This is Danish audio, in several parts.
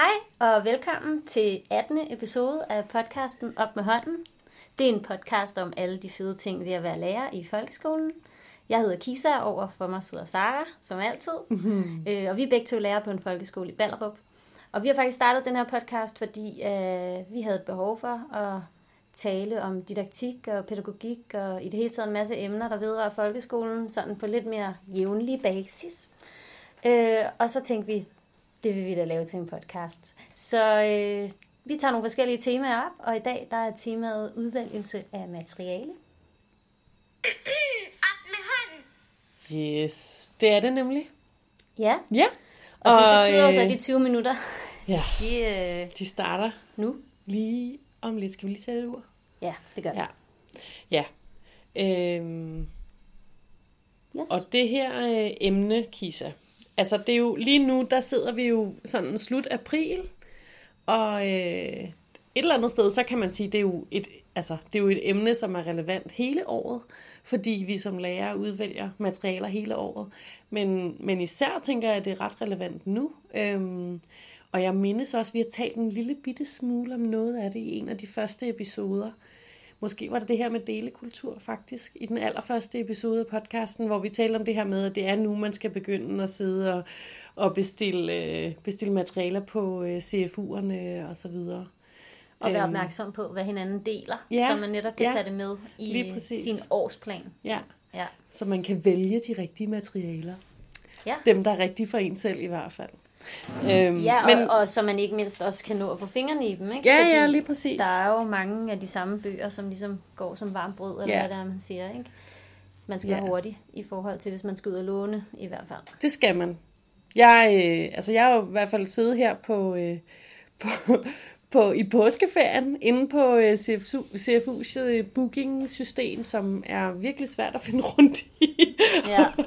Hej og velkommen til 18. episode af podcasten Op med hånden. Det er en podcast om alle de fede ting ved at være lærer i folkeskolen. Jeg hedder Kisa, og over for mig sidder Sara, som altid. Mm-hmm. Øh, og vi er begge to lærer på en folkeskole i Ballerup. Og vi har faktisk startet den her podcast, fordi øh, vi havde et behov for at tale om didaktik og pædagogik og i det hele taget en masse emner, der vedrører folkeskolen, sådan på lidt mere jævnlig basis. Øh, og så tænkte vi, det vil vi da lave til en podcast. Så øh, vi tager nogle forskellige temaer op, og i dag der er temaet udvælgelse af materiale. Op med hånden. Yes, det er det nemlig. Ja, Ja. og, og det betyder øh, også, at de 20 minutter, Ja, de øh, de starter nu. lige om lidt. Skal vi lige sætte et ur? Ja, det gør det. Ja. Ja. Øhm, Yes. og det her øh, emne, Kisa, altså det er jo lige nu, der sidder vi jo sådan slut april, og øh, et eller andet sted, så kan man sige, det er jo et, altså, det er jo et emne, som er relevant hele året, fordi vi som lærere udvælger materialer hele året. Men, men især tænker jeg, at det er ret relevant nu. Øhm, og jeg mindes også, at vi har talt en lille bitte smule om noget af det i en af de første episoder. Måske var det det her med delekultur faktisk, i den allerførste episode af podcasten, hvor vi talte om det her med, at det er nu, man skal begynde at sidde og, og bestille, øh, bestille materialer på øh, CFU'erne og så videre. Og være Øhm, opmærksom på, hvad hinanden deler, Ja, så man netop kan ja, tage det med i sin årsplan. Ja, Ja. så man kan vælge de rigtige materialer. Ja. Dem, der er rigtige for en selv i hvert fald. Øhm, Ja, og, men, og så man ikke mindst også kan nå at få fingrene i dem, ikke? ja, Fordi ja, lige præcis. Der er jo mange af de samme bøger, som ligesom går som varmt brød, eller Ja. hvad det er, man siger, ikke? Man skal Ja. hurtigt i forhold til, hvis man skal ud og låne, i hvert fald. Det skal man. Jeg, øh, altså jeg har jo i hvert fald siddet her på, øh, på, på, i påskeferien inde på øh, CFU, CFU's øh, booking-system, som er virkelig svært at finde rundt i. Ja.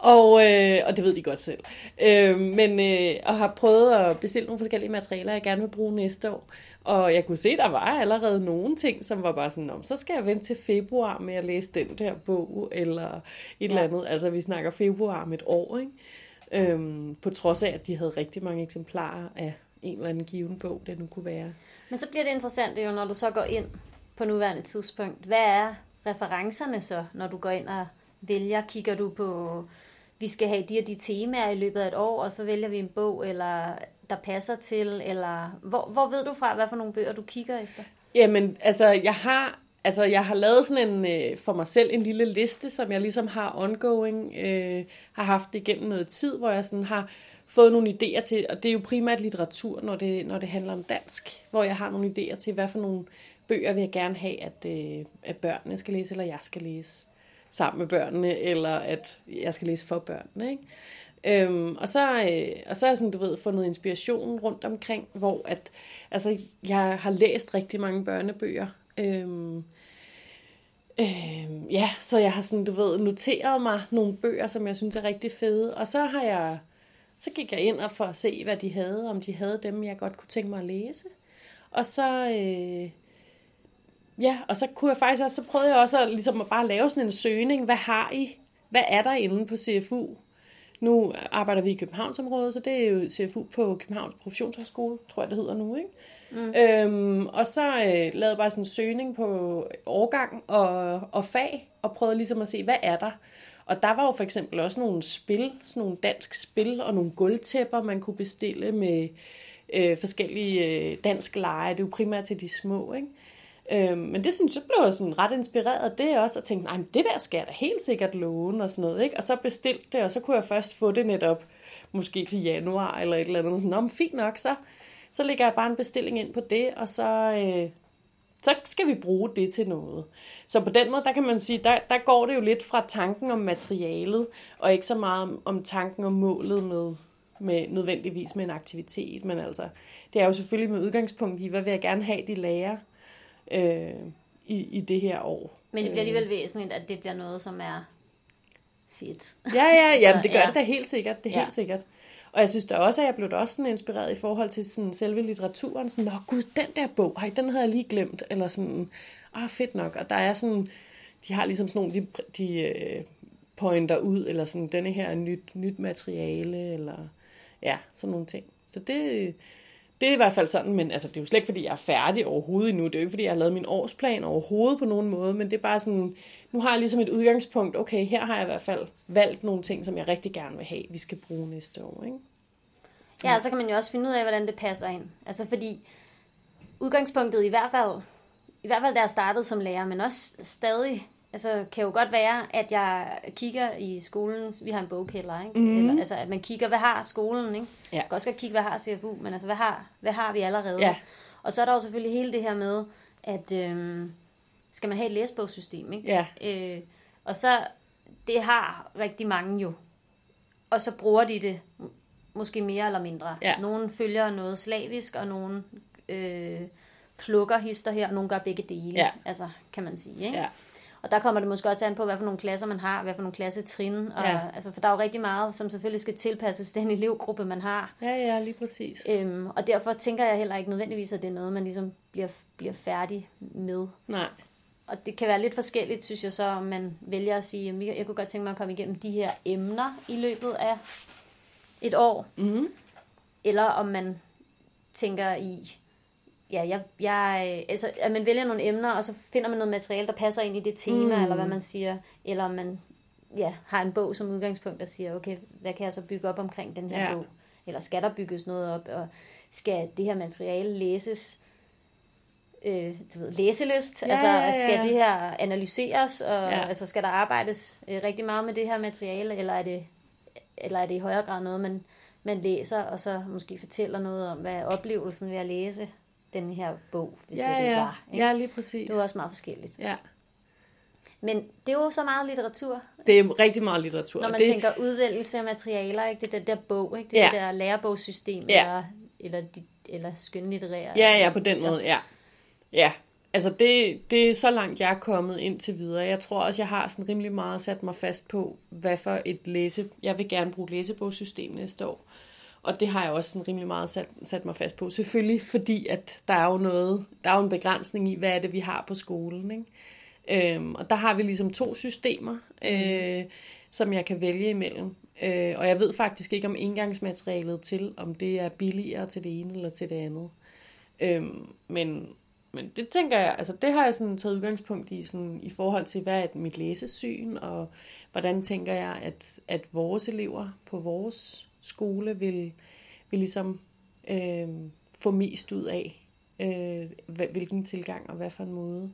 og, øh, og det ved de godt selv. Øh, men øh, og har prøvet at bestille nogle forskellige materialer, jeg gerne vil bruge næste år. Og jeg kunne se, der var allerede nogle ting, som var bare sådan, om så skal jeg vente til februar med at læse den der bog, eller et ja. eller andet. Altså vi snakker februar om et år, ikke? Øhm, på trods af, at de havde rigtig mange eksemplarer af en eller anden given bog, det nu kunne være. Men så bliver det interessant jo, når du så går ind på nuværende tidspunkt. Hvad er referencerne så, når du går ind og vælger? Kigger du på, vi skal have de og de temaer i løbet af et år, og så vælger vi en bog, eller der passer til, eller hvor, hvor ved du fra, hvad for nogle bøger du kigger efter? Jamen, altså, jeg har, altså, jeg har lavet sådan en, øh, for mig selv en lille liste, som jeg ligesom har ongoing, øh, har haft det igennem noget tid, hvor jeg sådan har fået nogle idéer til, og det er jo primært litteratur, når det, når det handler om dansk, hvor jeg har nogle idéer til, hvad for nogle bøger vil jeg gerne have, at, øh, at børnene skal læse, eller jeg skal læse sammen med børnene, eller at jeg skal læse for børnene, ikke? Øhm, og, så, øh, og så har jeg sådan, du ved, fundet inspiration rundt omkring, hvor at, altså, jeg har læst rigtig mange børnebøger. Øhm, øh, ja, så jeg har sådan, du ved, noteret mig nogle bøger, som jeg synes er rigtig fede. Og så har jeg, så gik jeg ind og for at se, hvad de havde, om de havde dem, jeg godt kunne tænke mig at læse. Og så, øh, ja, og så kunne jeg faktisk også, så prøvede jeg også at, ligesom at bare lave sådan en søgning. Hvad har I? Hvad er der inde på CFU? Nu arbejder vi i Københavnsområdet, så det er jo CFU på Københavns Professionshøjskole, tror jeg det hedder nu, ikke? Mm. Øhm, og så øh, lavede jeg bare sådan en søgning på årgang og, og fag, og prøvede ligesom at se, hvad er der? Og der var jo for eksempel også nogle spil, sådan nogle dansk spil, og nogle gulvtæpper, man kunne bestille med øh, forskellige øh, dansk lege. Det er jo primært til de små, ikke? Øh, men det synes jeg blev jeg sådan ret inspireret af det også, og tænkte, nej, men det der skal jeg da helt sikkert låne og sådan noget, ikke? Og så bestilte det, og så kunne jeg først få det netop, måske til januar eller et eller andet, sådan, Nå, fint nok, så, så lægger jeg bare en bestilling ind på det, og så, øh, så skal vi bruge det til noget. Så på den måde, der kan man sige, der, der går det jo lidt fra tanken om materialet, og ikke så meget om, om tanken om målet med, med nødvendigvis med en aktivitet, men altså, det er jo selvfølgelig med udgangspunkt i, hvad vil jeg gerne have, de lærer øh, i, i det her år. Men det bliver alligevel væsentligt, at det bliver noget, som er fedt. Ja, ja, jamen, Så, det gør ja. det da helt sikkert. Det er Ja. ja. helt sikkert. Og jeg synes da også, at jeg blev da også sådan inspireret i forhold til sådan selve litteraturen. Sådan, Nå gud, den der bog, ej, den havde jeg lige glemt. Eller sådan, ah, fedt nok. Og der er sådan, de har ligesom sådan nogle, de, de øh, pointer ud, eller sådan, denne her er nyt, nyt materiale, eller ja, sådan nogle ting. Så det, det er i hvert fald sådan, men altså, det er jo slet ikke, fordi jeg er færdig overhovedet endnu. Det er jo ikke, fordi jeg har lavet min årsplan overhovedet på nogen måde, men det er bare sådan, nu har jeg ligesom et udgangspunkt. Okay, her har jeg i hvert fald valgt nogle ting, som jeg rigtig gerne vil have, vi skal bruge næste år. Ikke? Ja, og så kan man jo også finde ud af, hvordan det passer ind. Altså fordi udgangspunktet i hvert fald, i hvert fald da jeg startede som lærer, men også stadig, altså kan jo godt være, at jeg kigger i skolen, vi har en bogkælder, ikke? Mm. Eller, altså at man kigger, hvad har skolen, ikke? Ja. Jeg kan også godt kigge, hvad har CFU, men altså hvad har, hvad har vi allerede? Ja. Og så er der jo selvfølgelig hele det her med, at øhm, skal man have et læsbogssystem, ikke? Ja. Øh, og så, det har rigtig mange jo. Og så bruger de det måske mere eller mindre. Ja. Nogle følger noget slavisk, og nogle øh, plukker hister her, og nogle gør begge dele, ja. altså, kan man sige. Ikke? Ja. Og der kommer det måske også an på, hvad for nogle klasser man har, hvad for nogle klassetrin. Og, ja. altså, for der er jo rigtig meget, som selvfølgelig skal tilpasses den elevgruppe, man har. Ja, ja, lige præcis. Øhm, og derfor tænker jeg heller ikke nødvendigvis, at det er noget, man ligesom bliver, bliver færdig med. Nej. Og det kan være lidt forskelligt, synes jeg så, om man vælger at sige, at jeg kunne godt tænke mig at komme igennem de her emner i løbet af et år. Mm-hmm. Eller om man tænker i, ja, jeg, jeg, altså, at man vælger nogle emner, og så finder man noget materiale, der passer ind i det tema, mm. eller hvad man siger, eller man ja, har en bog som udgangspunkt, der siger, okay, hvad kan jeg så bygge op omkring den her ja. bog? Eller skal der bygges noget op, og skal det her materiale læses øh, du ved, læselyst? Ja, altså, ja, ja. skal det her analyseres, og ja. altså, skal der arbejdes øh, rigtig meget med det her materiale, eller er det eller er det i højere grad noget, man, man læser, og så måske fortæller noget om, hvad er oplevelsen ved at læse den her bog, hvis ja, det, det ja. var. Ikke? Ja, lige præcis. Det er også meget forskelligt. Ja. Men det er jo så meget litteratur. Det er rigtig meget litteratur. Når man det... tænker udvælgelse af materialer, ikke? det er den der bog, ikke? det ja. det der lærebogssystem, ja. eller, eller, eller skønlitterære. Ja, ja, på den måde, ja. Ja, altså det, det er så langt, jeg er kommet indtil videre. Jeg tror også, jeg har sådan rimelig meget sat mig fast på, hvad for et læse... Jeg vil gerne bruge læsebogssystem næste år. Og det har jeg også sådan rimelig meget sat, sat mig fast på. Selvfølgelig fordi, at der er jo noget, der er jo en begrænsning i, hvad er det, vi har på skolen. Ikke? Øhm, og der har vi ligesom to systemer, øh, som jeg kan vælge imellem. Øh, og jeg ved faktisk ikke om indgangsmaterialet til, om det er billigere til det ene eller til det andet. Øhm, men men det tænker jeg, altså det har jeg sådan taget udgangspunkt i, sådan, i forhold til, hvad er mit læsesyn, og hvordan tænker jeg, at, at vores elever på vores skole vil, vil ligesom øh, få mest ud af, øh, hvilken tilgang og hvad for en måde.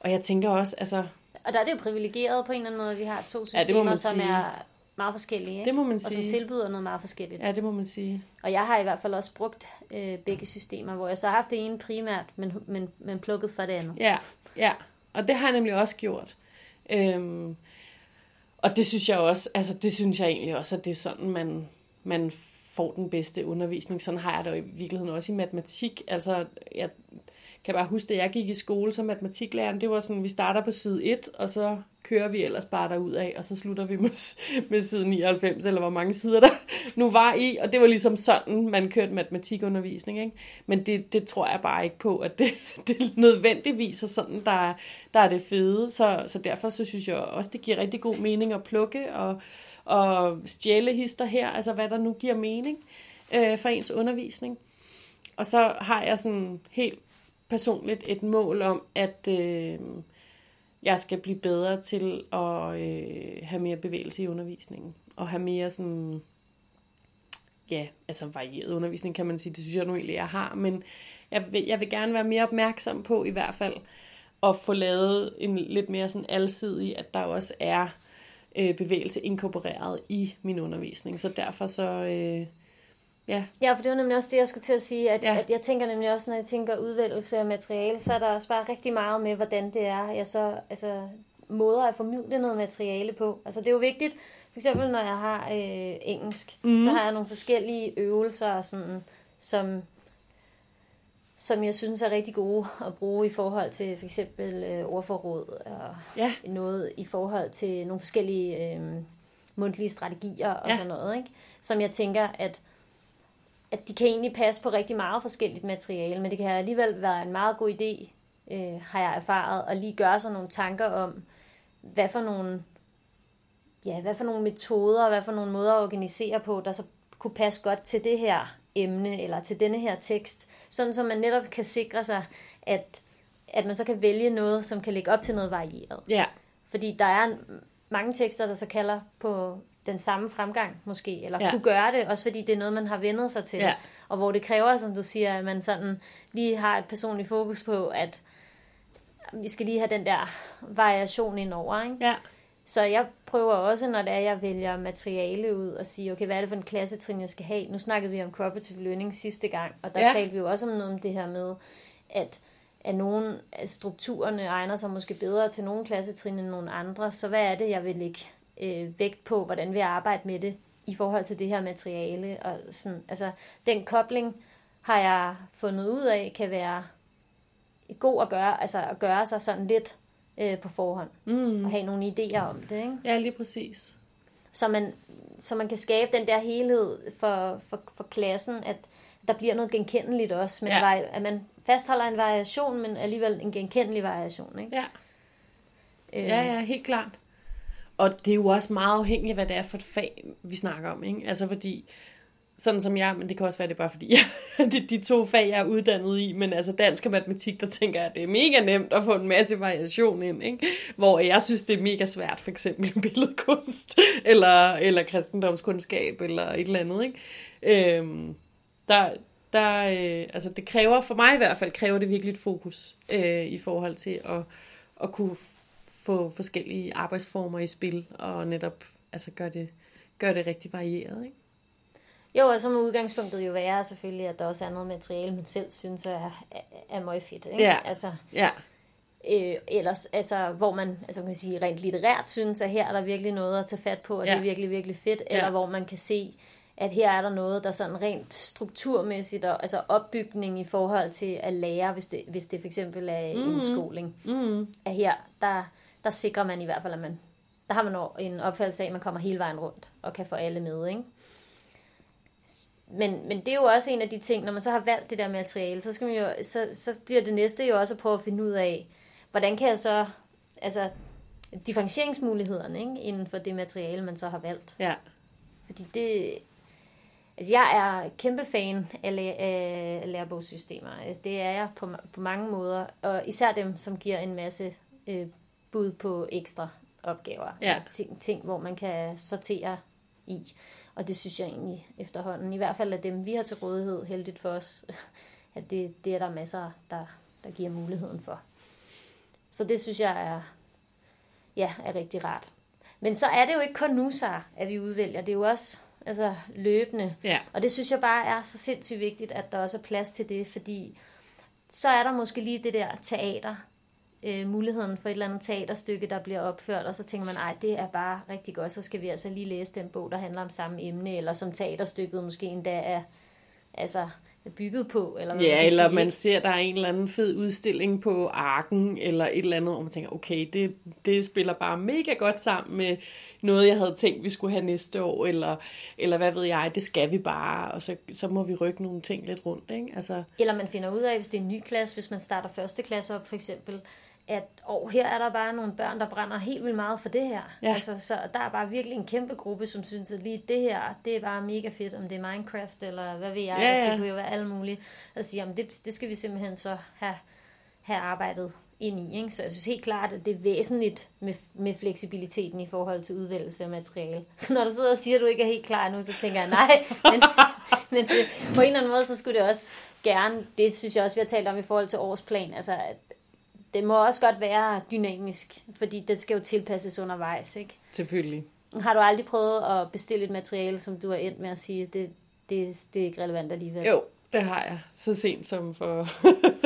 Og jeg tænker også, altså... Og der er det jo privilegeret på en eller anden måde, vi har to systemer, ja, som sige. er meget forskellige. Ikke? Det må man sige. Og som tilbyder noget meget forskelligt. Ja, det må man sige. Og jeg har i hvert fald også brugt øh, begge systemer, hvor jeg så har haft det ene primært, men, men, men plukket fra det andet. Ja, ja. Og det har jeg nemlig også gjort. Øhm, og det synes jeg også, altså det synes jeg egentlig også, at det er sådan, man, man får den bedste undervisning. Sådan har jeg det jo i virkeligheden også i matematik. Altså, jeg kan bare huske, at jeg gik i skole som matematiklæreren, det var sådan, vi starter på side 1, og så kører vi ellers bare derud af, og så slutter vi med, med side 99, eller hvor mange sider der nu var i, og det var ligesom sådan, man kørte matematikundervisning, ikke? Men det, det tror jeg bare ikke på, at det, det nødvendigvis er sådan, der, der er det fede, så, så derfor så synes jeg også, det giver rigtig god mening at plukke og, og stjæle hister her, altså hvad der nu giver mening øh, for ens undervisning. Og så har jeg sådan helt personligt et mål om, at øh, jeg skal blive bedre til at øh, have mere bevægelse i undervisningen. Og have mere sådan, ja, altså varieret undervisning kan man sige, det synes jeg nu egentlig, jeg har. Men jeg vil, jeg vil gerne være mere opmærksom på i hvert fald, at få lavet en lidt mere sådan alsidig, at der også er øh, bevægelse inkorporeret i min undervisning. Så derfor så... Øh, Ja. ja, for det var nemlig også det, jeg skulle til at sige, at, ja. at jeg tænker nemlig også, når jeg tænker udvælgelse af materiale, så er der også bare rigtig meget med, hvordan det er, jeg så, altså, måder at formidle noget materiale på. Altså det er jo vigtigt, for eksempel når jeg har øh, engelsk, mm. så har jeg nogle forskellige øvelser, sådan, som, som jeg synes er rigtig gode at bruge i forhold til for eksempel øh, ordforråd, og ja. noget i forhold til nogle forskellige øh, mundtlige strategier og ja. sådan noget, ikke? som jeg tænker, at at de kan egentlig passe på rigtig meget forskelligt materiale, men det kan alligevel være en meget god idé, øh, har jeg erfaret, at lige gøre sig nogle tanker om, hvad for nogle, ja, hvad for nogle metoder, hvad for nogle måder at organisere på, der så kunne passe godt til det her emne eller til denne her tekst, sådan så man netop kan sikre sig, at, at man så kan vælge noget, som kan lægge op til noget varieret. Ja. Fordi der er mange tekster, der så kalder på den samme fremgang måske, eller Ja. kunne gøre det, også fordi det er noget, man har vendet sig til. Ja. Og hvor det kræver, som du siger, at man sådan lige har et personligt fokus på, at vi skal lige have den der variation indover. Ikke? Ja. Så jeg prøver også, når det er, jeg vælger materiale ud, og sige, okay, hvad er det for en klassetrin, jeg skal have? Nu snakkede vi om cooperative learning sidste gang, og der ja. talte vi jo også om noget om det her med, at, at nogle af strukturerne egner sig måske bedre til nogle klassetrin end nogle andre. Så hvad er det, jeg vil lægge øh, vægt på? Hvordan vil jeg arbejde med det i forhold til det her materiale? Og sådan, altså, den kobling har jeg fundet ud af, kan være god at gøre, altså at gøre sig sådan lidt øh, på forhånd Mm. og have nogle idéer om det, ikke? Ja, lige præcis. Så man, så man kan skabe den der helhed for, for, for klassen, at der bliver noget genkendeligt også, men ja. at man fastholder en variation, men alligevel en genkendelig variation, ikke? Ja. Øh, Ja, ja, helt klart. Og det er jo også meget afhængigt af, hvad det er for et fag, vi snakker om. Ikke? Altså fordi, sådan som jeg, men det kan også være, det er bare fordi, jeg, de, de to fag, jeg er uddannet i, men altså dansk og matematik, der tænker jeg, at det er mega nemt at få en masse variation ind. Ikke? Hvor jeg synes, det er mega svært, for eksempel billedkunst, eller, eller kristendomskundskab, eller et eller andet. Ikke? Øhm, der, der, øh, altså det kræver, for mig i hvert fald, kræver det virkelig et fokus øh, i forhold til at, at kunne få forskellige arbejdsformer i spil, og netop altså gøre det, gøre det rigtig varieret. Ikke? Jo, og så må udgangspunktet jo være selvfølgelig, at der også er noget materiale, man selv synes er, er, er meget fedt, ikke? Ja. Altså, Ja, øh, ellers, altså, hvor man altså, man kan sige, rent litterært synes, at her er der virkelig noget at tage fat på, og ja. Det er virkelig, virkelig fedt, eller Ja. hvor man kan se, at her er der noget, der sådan rent strukturmæssigt, og, altså opbygning i forhold til at lære, hvis det, hvis det for eksempel er mm. en skoling, mm, at her, der, der sikrer man i hvert fald, at man, der har man en opfattelse af, at man kommer hele vejen rundt, og kan få alle med, ikke? Men, men det er jo også en af de ting, når man så har valgt det der materiale, så, skal man jo, så, så bliver det næste jo også at prøve at finde ud af, hvordan kan jeg så, altså differentieringsmulighederne ikke, inden for det materiale, man så har valgt. ja, Fordi det, altså jeg er kæmpe fan af, læ- af lærebogssystemer. Det er jeg på, på mange måder, og især dem, som giver en masse øh, bud på ekstra opgaver. Ja. Ting, ting, hvor man kan sortere i. Og det synes jeg egentlig efterhånden, i hvert fald af dem, vi har til rådighed, heldigt for os, at det, det er der masser, der, der giver muligheden for. Så det synes jeg er, ja, er rigtig rart. Men så er det jo ikke kun nu, så, at vi udvælger. Det er jo også altså, løbende. ja, Og det synes jeg bare er så sindssygt vigtigt, at der også er plads til det, fordi så er der måske lige det der teater, øh, muligheden for et eller andet teaterstykke, der bliver opført, og så tænker man, ej, det er bare rigtig godt, så skal vi altså lige læse den bog, der handler om samme emne, eller som teaterstykket måske endda er, altså, er bygget på. Eller hvad ja kan eller sige, man ser, der er en eller anden fed udstilling på Arken, eller et eller andet, og man tænker, okay, det, det spiller bare mega godt sammen med noget, jeg havde tænkt, vi skulle have næste år, eller, eller hvad ved jeg, det skal vi bare, og så, så må vi rykke nogle ting lidt rundt, ikke? Altså, Eller man finder ud af, hvis det er en ny klasse, hvis man starter første klasse op for eksempel, at oh, her er der bare nogle børn, der brænder helt vildt meget for det her. Ja. Altså, så der er bare virkelig en kæmpe gruppe, som synes, at lige det her, det er bare mega fedt, om det er Minecraft, eller hvad ved jeg. Ja, Altså, ja. det kunne jo være alle mulige. Og sige, jamen, det, det skal vi simpelthen så have, have arbejdet ind i. Ikke? Så jeg synes helt klart, at det er væsentligt med, med fleksibiliteten i forhold til udvælgelse af materiale. Så når du sidder og siger, at du ikke er helt klar nu, så tænker jeg, nej, men, men det, på en eller anden måde, så skulle det også gerne, det synes jeg også, vi har talt om i forhold til årsplan, altså at det må også godt være dynamisk, fordi det skal jo tilpasses undervejs, ikke? selvfølgelig. Har du aldrig prøvet at bestille et materiale, som du har endt med at sige, det, det, det er ikke relevant alligevel? Jo, det har jeg. Så sent som for...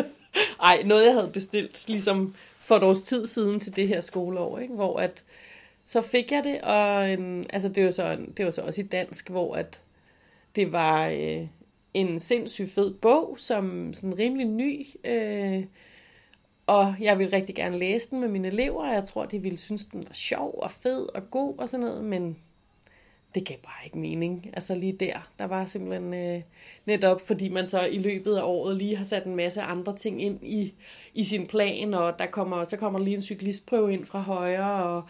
Ej, noget jeg havde bestilt ligesom for et års tid siden til det her skoleår, ikke? hvor at så fik jeg det, og en, altså det var, så, det var så også i dansk, hvor at det var øh, en sindssygt fed bog, som sådan rimelig ny, øh, og jeg ville rigtig gerne læse den med mine elever, og jeg tror, de ville synes, den var sjov og fed og god og sådan noget, men det gav bare ikke mening. Altså lige der, der var simpelthen øh, netop, fordi man så i løbet af året lige har sat en masse andre ting ind i, i sin plan, og der kommer, så kommer lige en cyklistprøve ind fra højre, og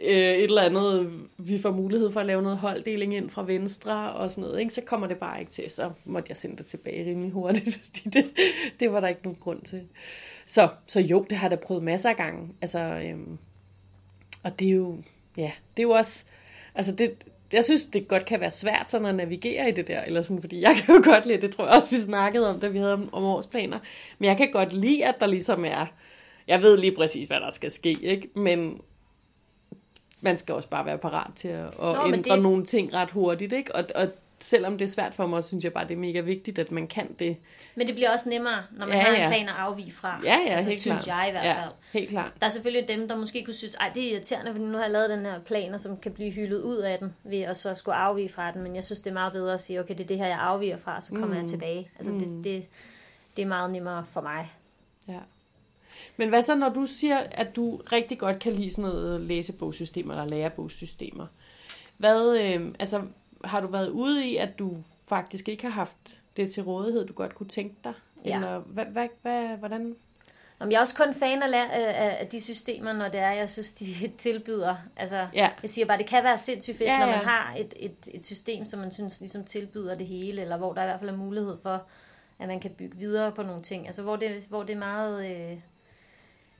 øh, et eller andet, vi får mulighed for at lave noget holddeling ind fra venstre og sådan noget, ikke? så kommer det bare ikke til. Så måtte jeg sende det tilbage rimelig hurtigt, fordi det, det var der ikke nogen grund til. Så, så jo, det har jeg da prøvet masser af gange. Altså, øhm, og det er jo, ja, det er jo også, altså det, jeg synes, det godt kan være svært sådan at navigere i det der, eller sådan, fordi jeg kan jo godt lide, det tror jeg også, vi snakkede om, da vi havde om, om årsplaner, men jeg kan godt lide, at der ligesom er, jeg ved lige præcis, hvad der skal ske, ikke? men man skal også bare være parat til at, at Nå, ændre det... nogle ting ret hurtigt, ikke? Og, og selvom det er svært for mig, synes jeg bare, det er mega vigtigt, at man kan det. Men det bliver også nemmere, når man ja, har en plan at afvige fra. Ja, ja, altså, helt synes klart. jeg i hvert ja, fald. helt klart. Der er selvfølgelig dem, der måske kunne synes, at det er irriterende, fordi nu har jeg lavet den her plan, som kan blive hyldet ud af den, ved at så skulle afvige fra den. Men jeg synes, det er meget bedre at sige, okay, det er det her, jeg afviger fra, så kommer mm. jeg tilbage. Altså, mm. det, det, det er meget nemmere for mig. Ja. Men hvad så, når du siger, at du rigtig godt kan lide sådan noget læsebogssystemer eller lærebogssystemer? Hvad, øh, altså, har du været ude i, at du faktisk ikke har haft det til rådighed, du godt kunne tænke dig? Ja. Eller hvad, hvad, hvad, hvordan? Om jeg er også kun fan af, af de systemer, når det er, jeg synes, de tilbyder. Altså, ja. Jeg siger bare, det kan være sindssygt fedt, ja, ja. når man har et, et, et system, som man synes ligesom tilbyder det hele, eller hvor der i hvert fald er mulighed for, at man kan bygge videre på nogle ting. Altså, hvor det, hvor det er meget øh,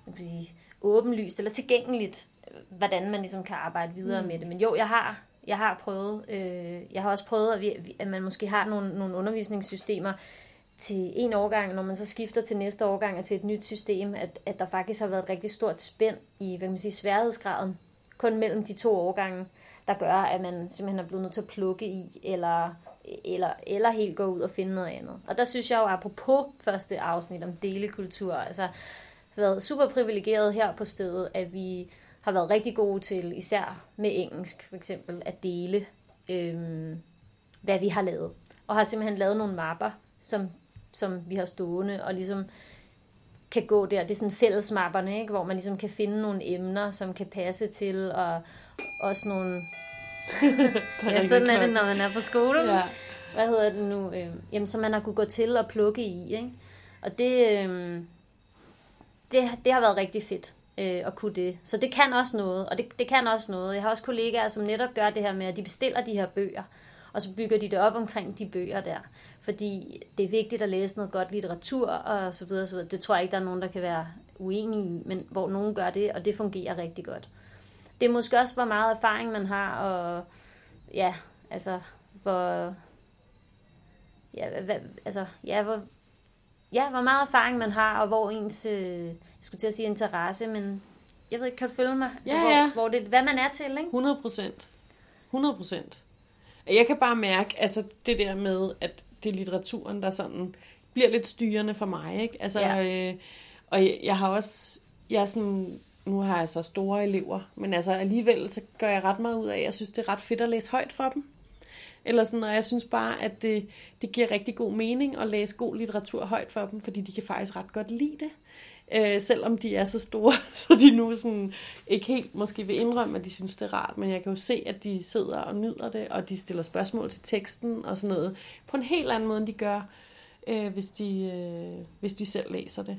jeg sige, åbenlyst eller tilgængeligt, hvordan man ligesom kan arbejde videre mm. med det. Men jo, jeg har jeg har prøvet, øh, jeg har også prøvet, at, vi, at man måske har nogle, nogle undervisningssystemer til en årgang, når man så skifter til næste årgang og til et nyt system, at, at der faktisk har været et rigtig stort spænd i hvad kan man sige, sværhedsgraden, kun mellem de to årgange, der gør, at man simpelthen er blevet nødt til at plukke i, eller, eller, eller helt gå ud og finde noget andet. Og der synes jeg jo, apropos første afsnit om delekultur, altså været super privilegeret her på stedet, at vi har været rigtig gode til, især med engelsk for eksempel, at dele, øhm, hvad vi har lavet. Og har simpelthen lavet nogle mapper, som, som vi har stående, og ligesom kan gå der. Det er sådan fællesmapperne, ikke? hvor man ligesom kan finde nogle emner, som kan passe til, og også nogle... ja, sådan er det, når man er på skole. Ja. Hvad hedder det nu? Øh, jamen, som man har kunne gå til og plukke i. Ikke? Og det, øh, det, det har været rigtig fedt øh, at kunne det. Så det kan også noget, og det, det kan også noget. Jeg har også kollegaer, som netop gør det her med, at de bestiller de her bøger, og så bygger de det op omkring de bøger der. Fordi det er vigtigt at læse noget godt litteratur, og så videre, så videre. Det tror jeg ikke, der er nogen, der kan være uenige i, men hvor nogen gør det, og det fungerer rigtig godt. Det er måske også, hvor meget erfaring man har, og ja, altså, hvor, ja, hvad, altså, ja, hvor, ja, hvor meget erfaring man har, og hvor ens, øh, jeg skulle til at sige interesse, men jeg ved ikke, kan du følge mig? Altså, ja, ja. Hvor, hvor det, hvad man er til, ikke? 100 procent. 100 procent. Jeg kan bare mærke, altså det der med, at det er litteraturen, der sådan bliver lidt styrende for mig, ikke? Altså, ja. øh, og jeg, jeg har også, jeg er sådan, nu har jeg så store elever, men altså alligevel, så gør jeg ret meget ud af, jeg synes, det er ret fedt at læse højt for dem. Eller sådan, og jeg synes bare, at det, det giver rigtig god mening at læse god litteratur højt for dem, fordi de kan faktisk ret godt lide det. Øh, selvom de er så store, så de nu sådan ikke helt måske vil indrømme, at de synes, det er rart. Men jeg kan jo se, at de sidder og nyder det, og de stiller spørgsmål til teksten og sådan noget. På en helt anden måde, end de gør, øh, hvis, de, øh, hvis de selv læser det.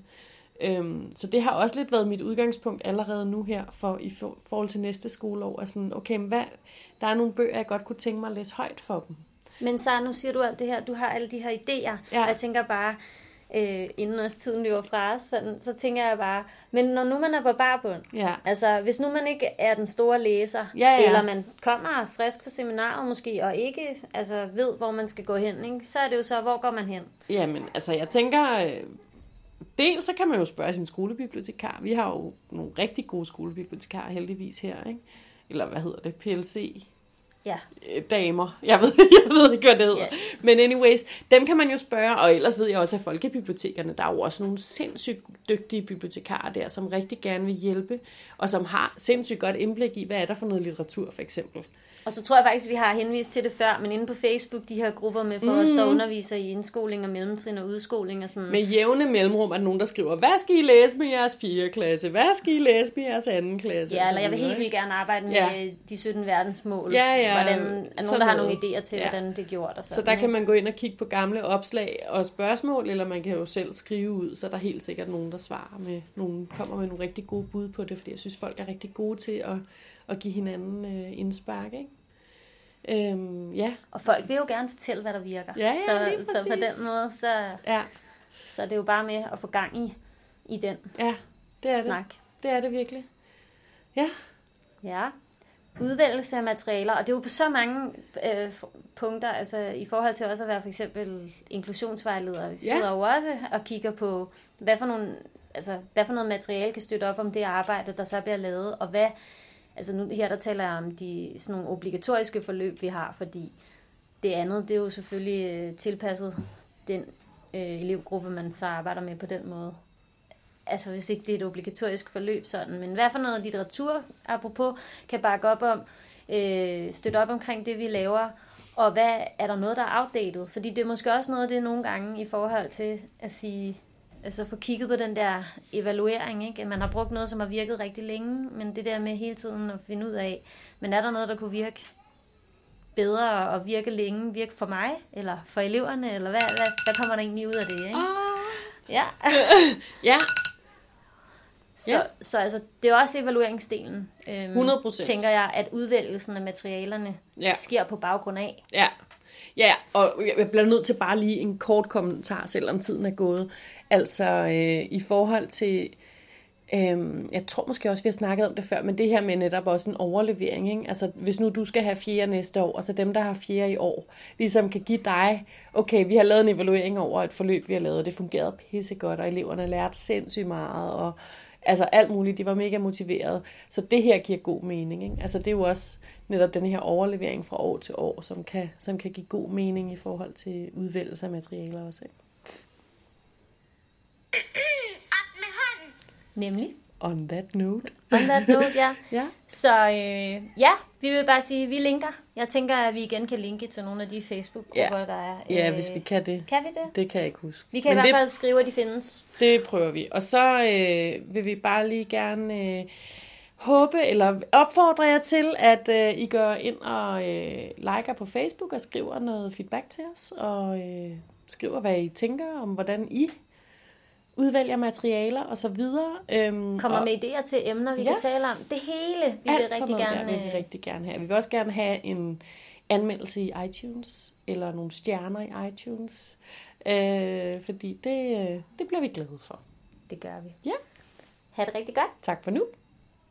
Øhm, så det har også lidt været mit udgangspunkt allerede nu her, for i for, forhold til næste skoleår, at sådan, okay, men hvad, der er nogle bøger, jeg godt kunne tænke mig at læse højt for dem. Men så nu siger du alt det her, du har alle de her idéer, ja. og jeg tænker bare, øh, inden også tiden løber fra os, sådan, så tænker jeg bare, men når nu man er på barbund, ja. altså hvis nu man ikke er den store læser, ja, ja. eller man kommer frisk fra seminaret måske, og ikke altså, ved, hvor man skal gå hen, ikke, så er det jo så, hvor går man hen? Jamen, altså jeg tænker, øh, dels så kan man jo spørge sin skolebibliotekar. Vi har jo nogle rigtig gode skolebibliotekarer heldigvis her, ikke? Eller hvad hedder det? PLC ja. Øh, damer. Jeg ved, jeg ved ikke, hvad det hedder. Yeah. Men anyways, dem kan man jo spørge, og ellers ved jeg også, at folkebibliotekerne, der er jo også nogle sindssygt dygtige bibliotekarer der, som rigtig gerne vil hjælpe, og som har sindssygt godt indblik i, hvad er der for noget litteratur, for eksempel. Og så tror jeg faktisk, vi har henvist til det før, men inde på Facebook, de her grupper med for mm. os, der underviser i indskoling og mellemtrin og udskoling og sådan. Med jævne mellemrum er der nogen, der skriver, hvad skal I læse med jeres 4. klasse? Hvad skal I læse med jeres 2. klasse? Ja, eller jeg vil helt vildt gerne arbejde med ja. de 17 verdensmål. Ja, ja. Hvordan, er nogen, der har nogle idéer til, ja. hvordan det er gjort. Og sådan, så der kan man gå ind og kigge på gamle opslag og spørgsmål, eller man kan jo selv skrive ud, så der er helt sikkert nogen, der svarer med, nogen, kommer med nogle rigtig gode bud på det, fordi jeg synes, folk er rigtig gode til at og give hinanden øh, indspark, ikke? Øhm, ja. Og folk vil jo gerne fortælle, hvad der virker. Ja, ja, så, så på den måde, så, Ja, så er det jo bare med at få gang i, i den ja, det er det. snak. Det er det virkelig. Ja, Ja. Udvælgelse af materialer, og det er jo på så mange øh, punkter, altså i forhold til også at være for eksempel inklusionsvejleder. Vi Ja. sidder jo også og kigger på, hvad for, nogle, altså, hvad for noget materiale kan støtte op om det arbejde, der så bliver lavet, og hvad, altså nu her der taler jeg om de sådan nogle obligatoriske forløb, vi har, fordi det andet, det er jo selvfølgelig øh, tilpasset den øh, elevgruppe, man så arbejder med på den måde. Altså hvis ikke det er et obligatorisk forløb sådan, men hvad for noget litteratur, apropos, kan bakke op om, øh, støtte op omkring det, vi laver, og hvad er der noget, der er outdated? Fordi det er måske også noget af det nogle gange i forhold til at sige, altså få kigget på den der evaluering, ikke? At man har brugt noget, som har virket rigtig længe, men det der med hele tiden at finde ud af, men er der noget, der kunne virke bedre og virke længe, virke for mig, eller for eleverne, eller hvad, hvad, hvad kommer der egentlig ud af det, ikke? Ja. ja, Så, Ja. så altså, det er også evalueringsdelen, øhm, 100%. tænker jeg, at udvælgelsen af materialerne ja. sker på baggrund af. Ja. Ja, og jeg bliver nødt til bare lige en kort kommentar, selvom tiden er gået. Altså, øh, i forhold til, øh, jeg tror måske også, vi har snakket om det før, men det her med netop også en overlevering. Ikke? Altså, hvis nu du skal have fjerde næste år, altså dem, der har fjerde i år, ligesom kan give dig, okay, vi har lavet en evaluering over et forløb, vi har lavet, det fungerede pissegodt, og eleverne lærte sindssygt meget, og altså alt muligt, de var mega motiverede. Så det her giver god mening. Ikke? Altså, det er jo også netop den her overlevering fra år til år, som kan, som kan give god mening i forhold til udvælgelse af materialer også. Ikke? Op med hånden. Nemlig. On that note. On that note, ja. Ja. Så øh, ja, vi vil bare sige, at vi linker. Jeg tænker, at vi igen kan linke til nogle af de Facebook-grupper, Ja. der er. Ja, Øh, hvis vi kan det. Kan vi det? Det kan jeg ikke huske. Vi kan i Men hvert det, fald skrive, at de findes. det prøver vi. Og så øh, vil vi bare lige gerne øh, håbe, eller opfordre jer til, at øh, I går ind og øh, liker på Facebook og skriver noget feedback til os, og øh, skriver, hvad I tænker om, hvordan I udvælger materialer og så videre. Øhm, Kommer og med idéer til emner, vi Ja. kan tale om. Det hele, vi vil alt rigtig sådan noget gerne... der vil vi rigtig gerne have. Vi vil også gerne have en anmeldelse i iTunes, eller nogle stjerner i iTunes, øh, fordi det, øh, det bliver vi glade for. Det gør vi. Ja, Ha' det rigtig godt. tak for nu.